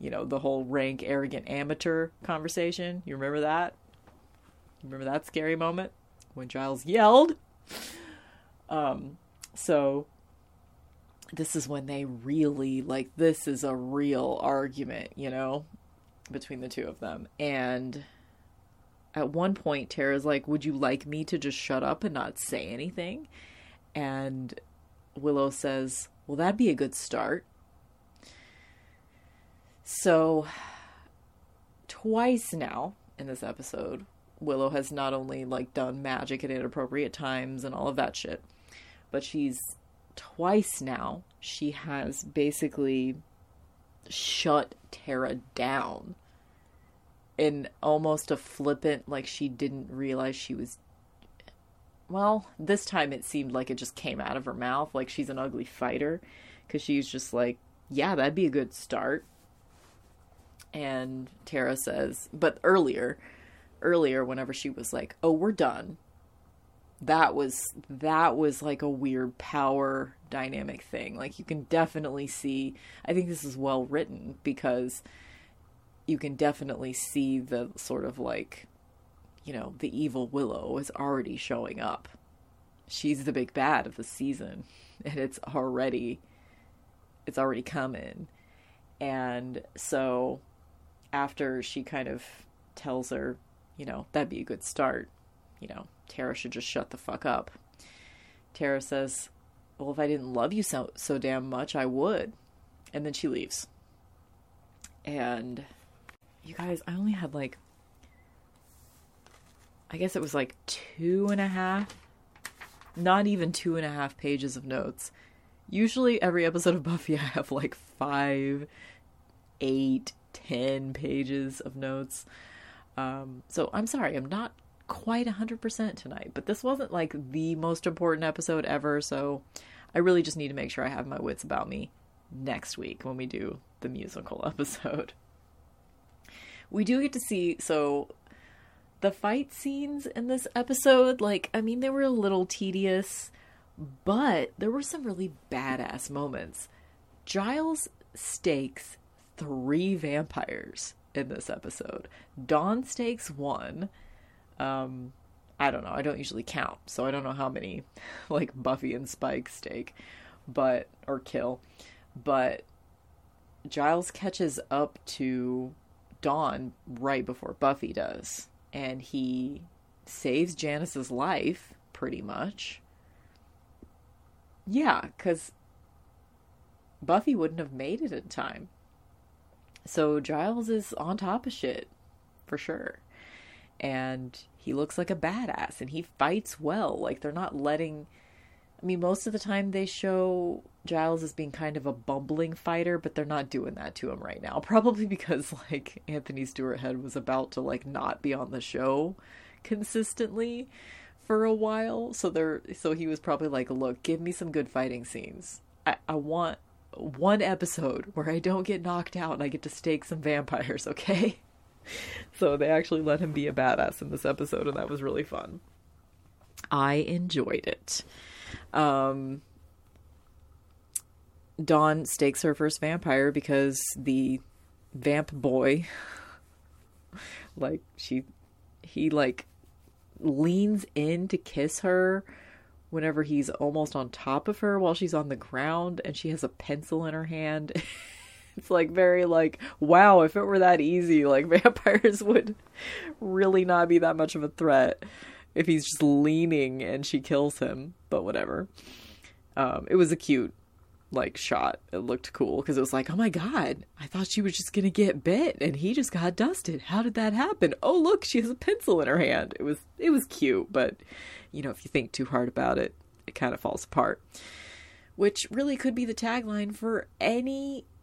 you know, the whole rank, arrogant amateur conversation. You remember that? Remember that scary moment when Giles yelled? Um, so this is when they really like this is a real argument, you know? Between the two of them. And at one point, Tara's like, Would you like me to just shut up and not say anything? And Willow says, Well, that'd be a good start. So, twice now in this episode, Willow has not only like done magic at inappropriate times and all of that shit, but she's twice now she has basically shut Tara down in almost a flippant, like she didn't realize she was. Well, this time it seemed like it just came out of her mouth, like she's an ugly fighter, because she's just like, yeah, that'd be a good start. And Tara says, but earlier, earlier, whenever she was like, oh, we're done, that was that was like a weird power dynamic thing like you can definitely see i think this is well written because you can definitely see the sort of like you know the evil willow is already showing up she's the big bad of the season [LAUGHS] and it's already it's already coming. And so after she kind of tells her, you know, that'd be a good start, you know, Tara should just shut the fuck up. Tara says, Well, if I didn't love you so so damn much, I would. And then she leaves. And you guys, I only had like I guess it was like two and a half, not even two and a half pages of notes. Usually, every episode of Buffy, [LAUGHS] I have like five, eight, ten pages of notes. Um, so I'm sorry, I'm not quite 100% tonight, but this wasn't like the most important episode ever, so I really just need to make sure I have my wits about me next week when we do the musical [LAUGHS] episode. We do get to see, so the fight scenes in this episode, like, I mean, they were a little tedious, but there were some really badass moments. Giles stakes three vampires in this episode. Dawn stakes one. Um, I don't know. I don't usually count, so I don't know how many, [LAUGHS] like Buffy and Spike stake, but or kill. But Giles catches up to Dawn right before Buffy does, and he saves Janice's life pretty much. Yeah, because Buffy wouldn't have made it in time. So Giles is on top of shit for sure. And he looks like a badass and he fights well. Like they're not letting I mean most of the time they show Giles as being kind of a bumbling fighter, but they're not doing that to him right now. [LAUGHS] Probably because like Anthony Stewart Head was about to like not be on the show consistently for a while. So they're so he was probably like, "Look, give me some good fighting scenes. I I want one episode where I don't get knocked out and I get to stake some vampires, [LAUGHS] okay?" So they actually let him be a badass in this episode and that was really fun. I enjoyed it. Um Dawn stakes her first vampire because the vamp boy [LAUGHS] like she he like leans in to kiss her whenever he's almost on top of her while she's on the ground and she has a pencil in her hand. [LAUGHS] it's like very like wow, if it were that easy, like [LAUGHS] vampires would really not be that much of a threat if he's just leaning and she kills him, but whatever. Um, it was a cute like shot. It looked cool because it was like, oh my god, I thought she was just gonna get bit and he just got dusted. How did that happen? Oh look, she has a pencil in her hand. It was it was cute, but you know if you think too hard about it, it kind of falls apart. Which really could be the tagline for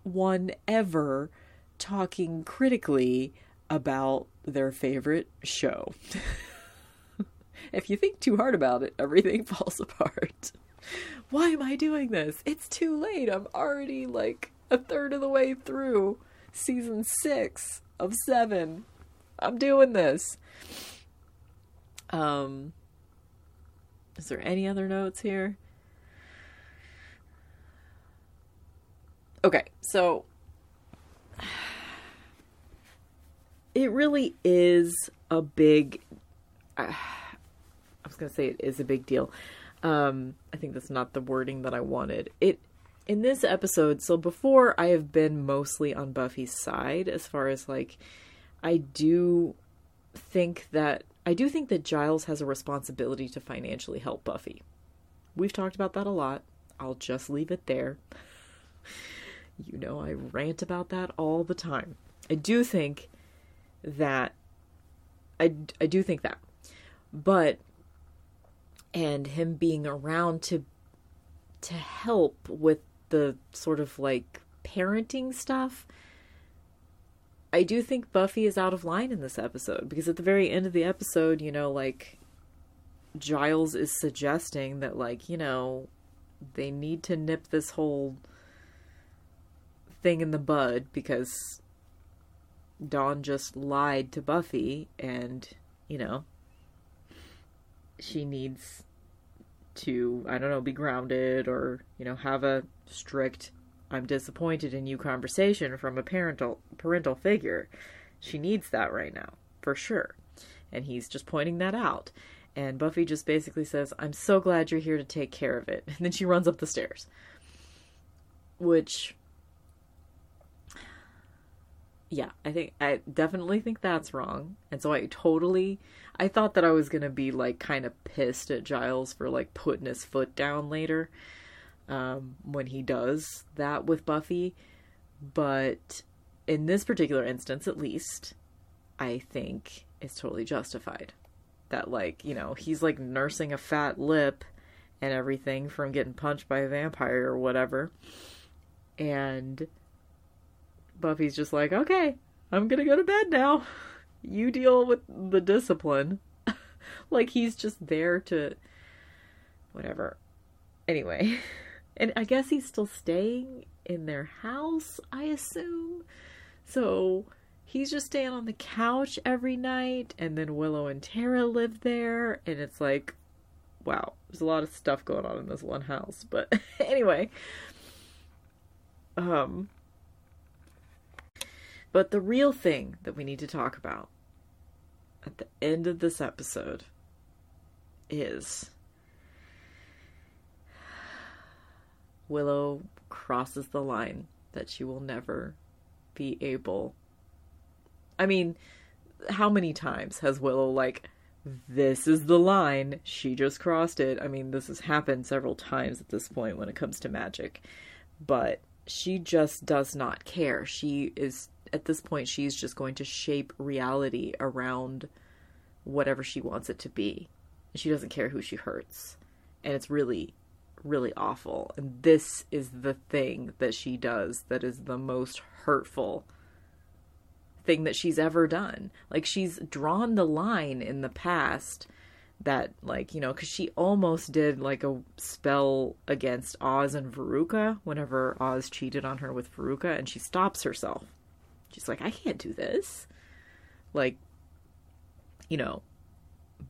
anyone ever talking critically about their favorite show. [LAUGHS] if you think too hard about it, everything [LAUGHS] falls apart why am I doing this? It's too late. I'm already like a third of the way through season six of seven. I'm doing this. Um, is there any other notes here? Okay, so [SIGHS] it really is a big. Uh, [SIGHS] I was gonna say it is a big deal. Um, I think that's not the wording that I wanted. It in this episode, so before I have been mostly on Buffy's side as far as like I do think that I do think that Giles has a responsibility to financially help Buffy. We've talked about that a lot. I'll just leave it there. You know, I rant about that all the time. I do think that I I do think that. But and him being around to to help with the sort of like parenting stuff I do think Buffy is out of line in this episode because at the very end of the episode, you know, like Giles is suggesting that like, you know, they need to nip this whole thing in the bud because Dawn just lied to Buffy and, you know, she needs to I don't know be grounded or you know have a strict I'm disappointed in you conversation from a parental parental figure. She needs that right now for sure. And he's just pointing that out. And Buffy just basically says, I'm so glad you're here to take care of it. [LAUGHS] And then she runs up the stairs. Which, yeah, I think, I definitely think that's wrong. And so I totally, I thought that I was going to be like kind of pissed at Giles for like putting his foot down later um, when he does that with Buffy. But in this particular instance, at least, I think it's totally justified that like you know he's like nursing a fat lip and everything from getting punched by a vampire or whatever and buffy's just like okay i'm gonna go to bed now. You deal with the discipline. [LAUGHS] Like he's just there to whatever. Anyway [LAUGHS] and i guess he's still staying in their house i assume. So he's just staying on the couch every night and then willow and tara live there and it's like wow there's a lot of stuff going on in this one house but [LAUGHS] anyway. Um but the real thing that we need to talk about at the end of this episode is willow crosses the line that she will never be able I mean, how many times has Willow like this is the line, she just crossed it. I mean, this has happened several times at this point when it comes to magic. But she just does not care. She is at this point she's just going to shape reality around whatever she wants it to be. She doesn't care who she hurts. And it's really really awful. And this is the thing that she does that is the most hurtful thing that she's ever done. Like she's drawn the line in the past that like, you know, cuz she almost did like a spell against Oz and Veruca whenever Oz cheated on her with Veruca and she stops herself. She's like, "I can't do this." Like you know,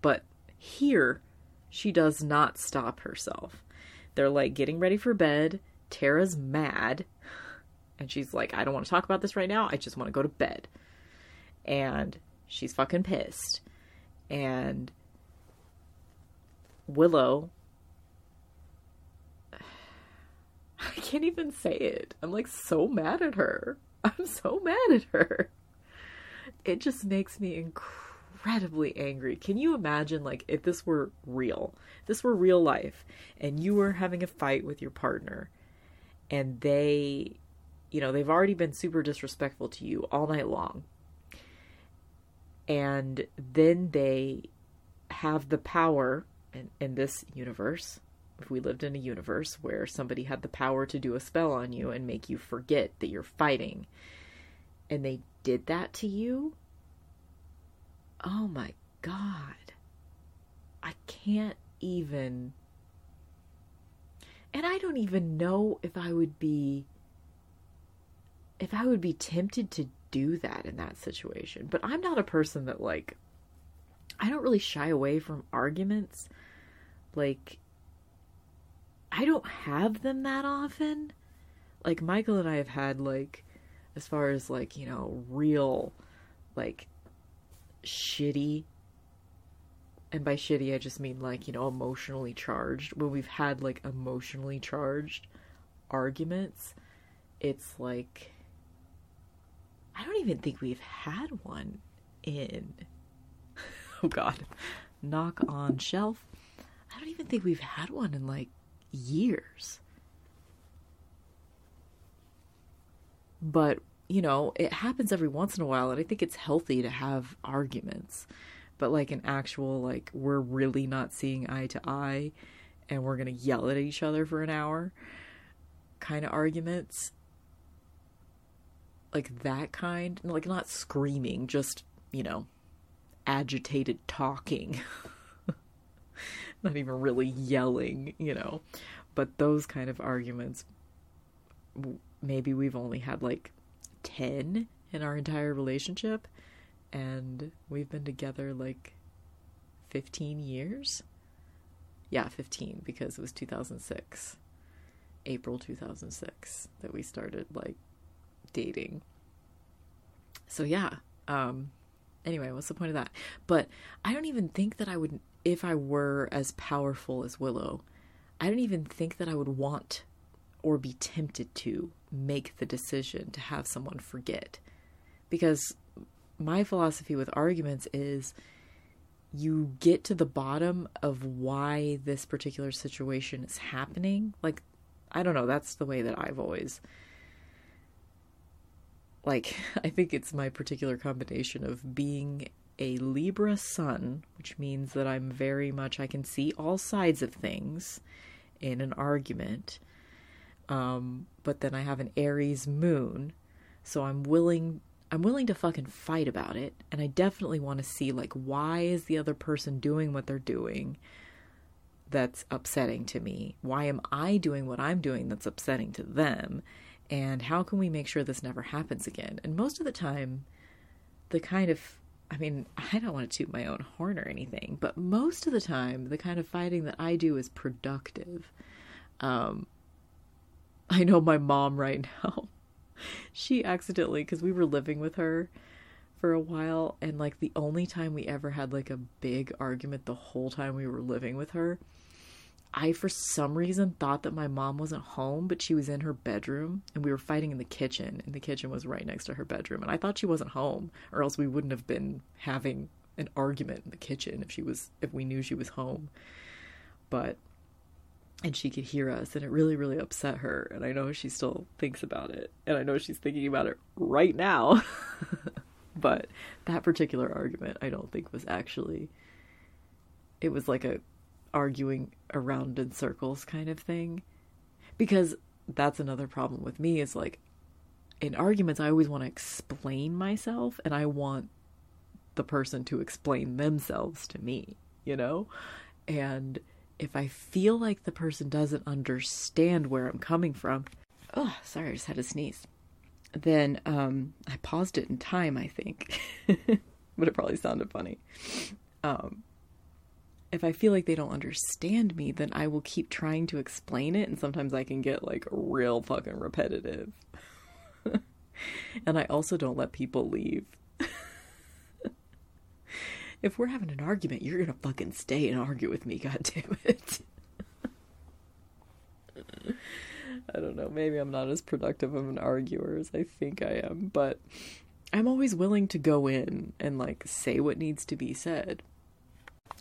but here she does not stop herself. They're like getting ready for bed. Tara's mad. And she's like, I don't want to talk about this right now. I just want to go to bed and she's fucking pissed. And Willow [SIGHS] I can't even say it. I'm like so mad at her. I'm so mad at her. It just makes me incredibly angry. Can you imagine like if this were real? If this were real life and you were having a fight with your partner and they you know, they've already been super disrespectful to you all night long and then they have the power in, in this universe if we lived in a universe where somebody had the power to do a spell on you and make you forget that you're fighting and they did that to you oh my god i can't even and i don't even know if i would be if i would be tempted to do that in that situation. But I'm not a person that like I don't really shy away from arguments. Like I don't have them that often. Like Michael and I have had like as far as like, you know, real like shitty and by shitty I just mean like, you know, emotionally charged. When we've had like emotionally charged arguments, it's like I don't even think we've had one in. [LAUGHS] Oh God, knock on shelf. I don't even think we've had one in like years. But, you know, it happens every once in a while, and I think it's healthy to have arguments. But, like, an actual, like, we're really not seeing eye to eye and we're going to yell at each other for an hour kind of arguments like that kind, like not screaming, just, you know, agitated talking. [LAUGHS] not even really yelling, you know. But those kind of arguments, maybe we've only had like 10 in our entire relationship, and we've been together like 15 years. Yeah, 15, because it was 2006. April 2006 that we started like dating. So yeah, um anyway, what's the point of that? But I don't even think that I would, if I were as powerful as Willow, I don't even think that I would want or be tempted to make the decision to have someone forget. Because my philosophy with arguments is you get to the bottom of why this particular situation is happening. Like, I don't know, that's the way that I've always. Like, [LAUGHS] I think it's my particular combination of being a Libra sun, which means that I'm very much, I can see all sides of things in an argument. Um, but then I have an Aries moon, so I'm willing I'm willing to fucking fight about it, and I definitely want to see like why is the other person doing what they're doing that's upsetting to me? Why am I doing what I'm doing that's upsetting to them? And how can we make sure this never happens again? And most of the time, the kind of I mean, I don't want to toot my own horn or anything, but most of the time, the kind of fighting that I do is productive. Um, I know my mom right [LAUGHS] now she accidentally because we were living with her for a while and like the only time we ever had like a big argument the whole time we were living with her i for some reason thought that my mom wasn't home but she was in her bedroom and we were fighting in the kitchen and the kitchen was right next to her bedroom and i thought she wasn't home or else we wouldn't have been having an argument in the kitchen if she was if we knew she was home. But and she could hear us and it really really upset her and i know she still thinks about it and i know she's thinking about it right now. [LAUGHS] But that particular argument i don't think was actually it was like a arguing around in circles kind of thing because that's another problem with me is like in arguments i always want to explain myself and i want the person to explain themselves to me you know and if I feel like the person doesn't understand where I'm coming from, oh, sorry, I just had a sneeze. Then um, I paused it in time, I think, [LAUGHS] but it probably sounded funny. Um, if I feel like they don't understand me, then I will keep trying to explain it, and sometimes I can get like real fucking repetitive. [LAUGHS] and I also don't let people leave [LAUGHS] if we're having an argument, you're gonna fucking stay and argue with me, [LAUGHS] god damn it. I don't know, maybe I'm not as productive of an arguer as I think I am, but I'm always willing to go in and like say what needs to be said.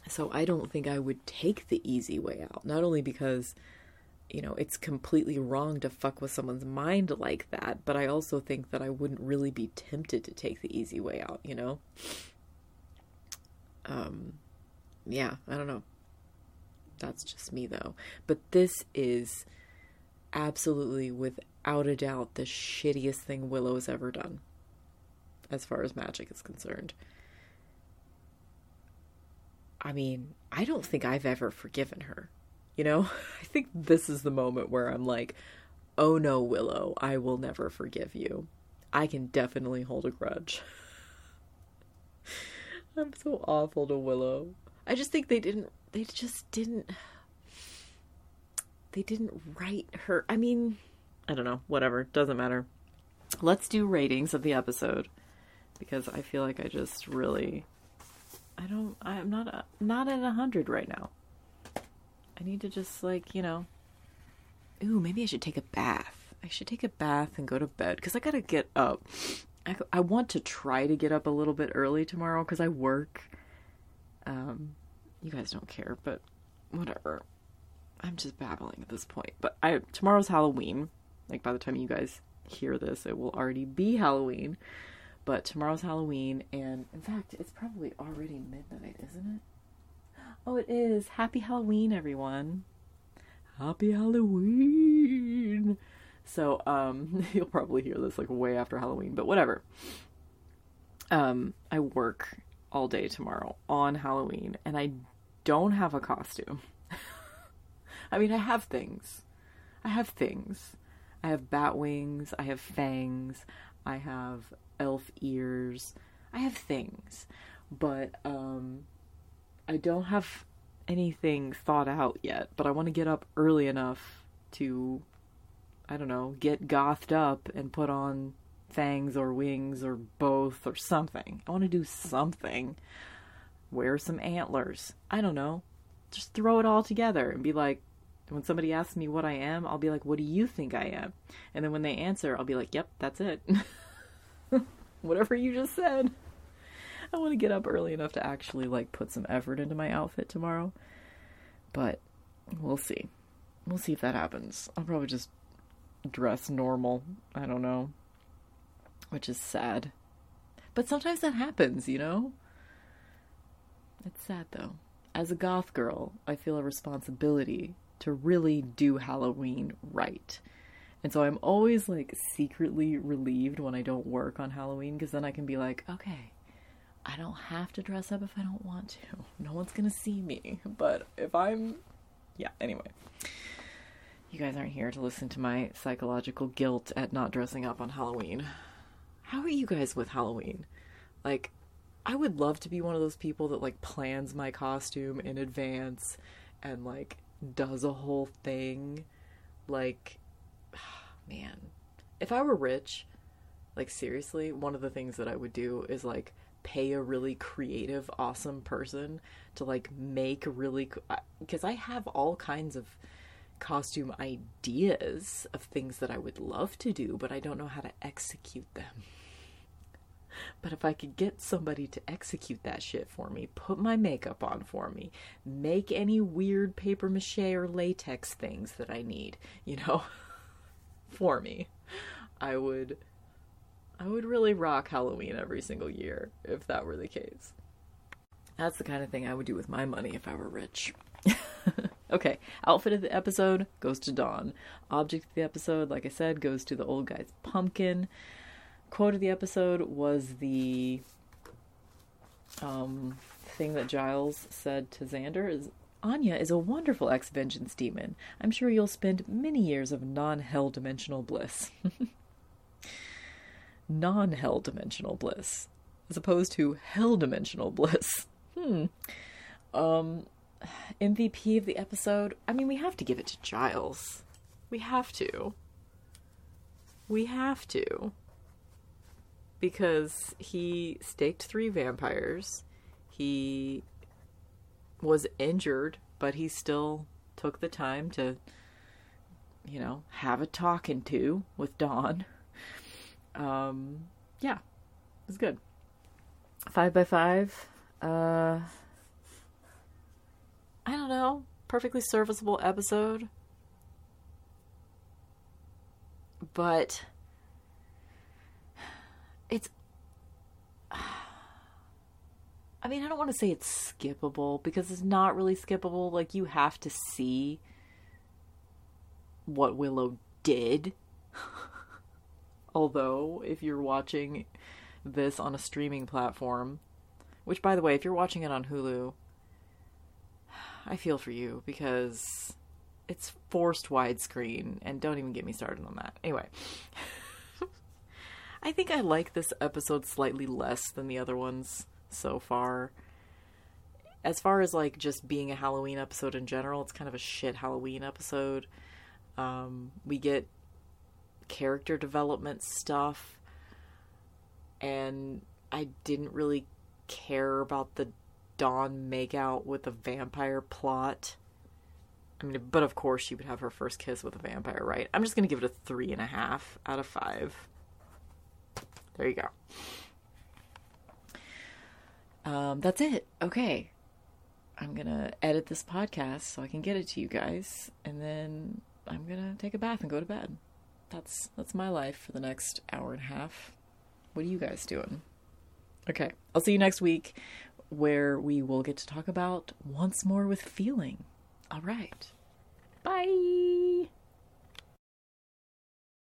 So I don't think I would take the easy way out. Not only because, you know, it's completely wrong to fuck with someone's mind like that, but I also think that I wouldn't really be tempted to take the easy way out, you know? um, yeah, I don't know. That's just me though. But this is absolutely, without a doubt, the shittiest thing Willow's ever done, as far as magic is concerned. I mean, I don't think I've ever forgiven her. You know, [LAUGHS] I think this is the moment where I'm like, oh no, Willow, I will never forgive you. I can definitely hold a grudge. [LAUGHS] I'm so awful to Willow. I just think they didn't they just didn't they didn't write her. I mean, I don't know, whatever, doesn't matter. Let's do ratings of the episode because I feel like I just really I don't I'm not a, not at a 100 right now. I need to just like, you know, ooh, maybe I should take a bath. I should take a bath and go to bed because I gotta get up I, I want to try to get up a little bit early tomorrow because I work. Um, you guys don't care, but whatever. I'm just babbling at this point. But I tomorrow's Halloween. Like by the time you guys hear this, it will already be Halloween. But tomorrow's Halloween, and in fact, it's probably already midnight, isn't it? Oh, it is. Happy Halloween, everyone. Happy Halloween. So um, [LAUGHS] you'll probably hear this like way after Halloween, but whatever. Um, I work all day tomorrow on Halloween, and I don't have a costume. [LAUGHS] I mean, I have things. I have things. I have bat wings. I have fangs. I have elf ears. I have things, but um, I don't have anything thought out yet. But I want to get up early enough to I don't know, get gothed up and put on fangs or wings or both or something. I want to do something. Wear some antlers. I don't know. Just throw it all together and be like, when somebody asks me what I am, I'll be like, what do you think I am? And then when they answer, I'll be like, yep, that's it. [LAUGHS] Whatever you just said. I want to get up early enough to actually like put some effort into my outfit tomorrow. But we'll see. We'll see if that happens. I'll probably just dress normal. I don't know. Which is sad. But sometimes that happens, you know? It's sad though. As a goth girl, I feel a responsibility to really do Halloween right. And so I'm always like secretly relieved when I don't work on Halloween because then I can be like, okay, I don't have to dress up if I don't want to. No one's going to see me. But if I'm. Yeah, anyway. You guys aren't here to listen to my psychological guilt at not dressing up on Halloween. How are you guys with Halloween? Like, I would love to be one of those people that like plans my costume in advance and like does a whole thing. Like, man, if I were rich, like seriously, one of the things that I would do is like pay a really creative, awesome person to like make really because I have all kinds of costume ideas of things that I would love to do, but I don't know how to execute them. [LAUGHS] But if I could get somebody to execute that shit for me, put my makeup on for me, make any weird paper mache or latex things that I need, you know, [LAUGHS] for me, I would I would really rock Halloween every single year if that were the case. That's the kind of thing I would do with my money if I were rich. [LAUGHS] okay, outfit of the episode goes to Dawn. Object of the episode, like I said, goes to the old guy's pumpkin. Quote of the episode was the um, thing that Giles said to Xander is Anya is a wonderful ex vengeance demon. I'm sure you'll spend many years of non hell dimensional bliss. [LAUGHS] non hell dimensional bliss as opposed to hell dimensional bliss. [LAUGHS] Hmm. Um, MVP of the episode. I mean, we have to give it to Giles. We have to. We have to. Because he staked three vampires. He was injured, but he still took the time to, you know, have a talking to with Dawn. Um, yeah, it was good. Five by five. Uh, I don't know. Perfectly serviceable episode. But it's. I mean, I don't want to say it's skippable because it's not really skippable. Like, you have to see what Willow did. [LAUGHS] Although, if you're watching this on a streaming platform, which, by the way, if you're watching it on Hulu, I feel for you because it's forced widescreen, and don't even get me started on that. Anyway, [LAUGHS] I think I like this episode slightly less than the other ones so far. As far as like just being a Halloween episode in general, it's kind of a shit Halloween episode. Um, we get character development stuff, and I didn't really care about the Dawn makeout with a vampire plot. I mean, but of course she would have her first kiss with a vampire, right? I'm just gonna give it a three and a half out of five. There you go. Um, that's it. Okay. I'm gonna edit this podcast so I can get it to you guys, and then I'm gonna take a bath and go to bed. That's that's my life for the next hour and a half. What are you guys doing? Okay, I'll see you next week where we will get to talk about once more with feeling. All right. Bye.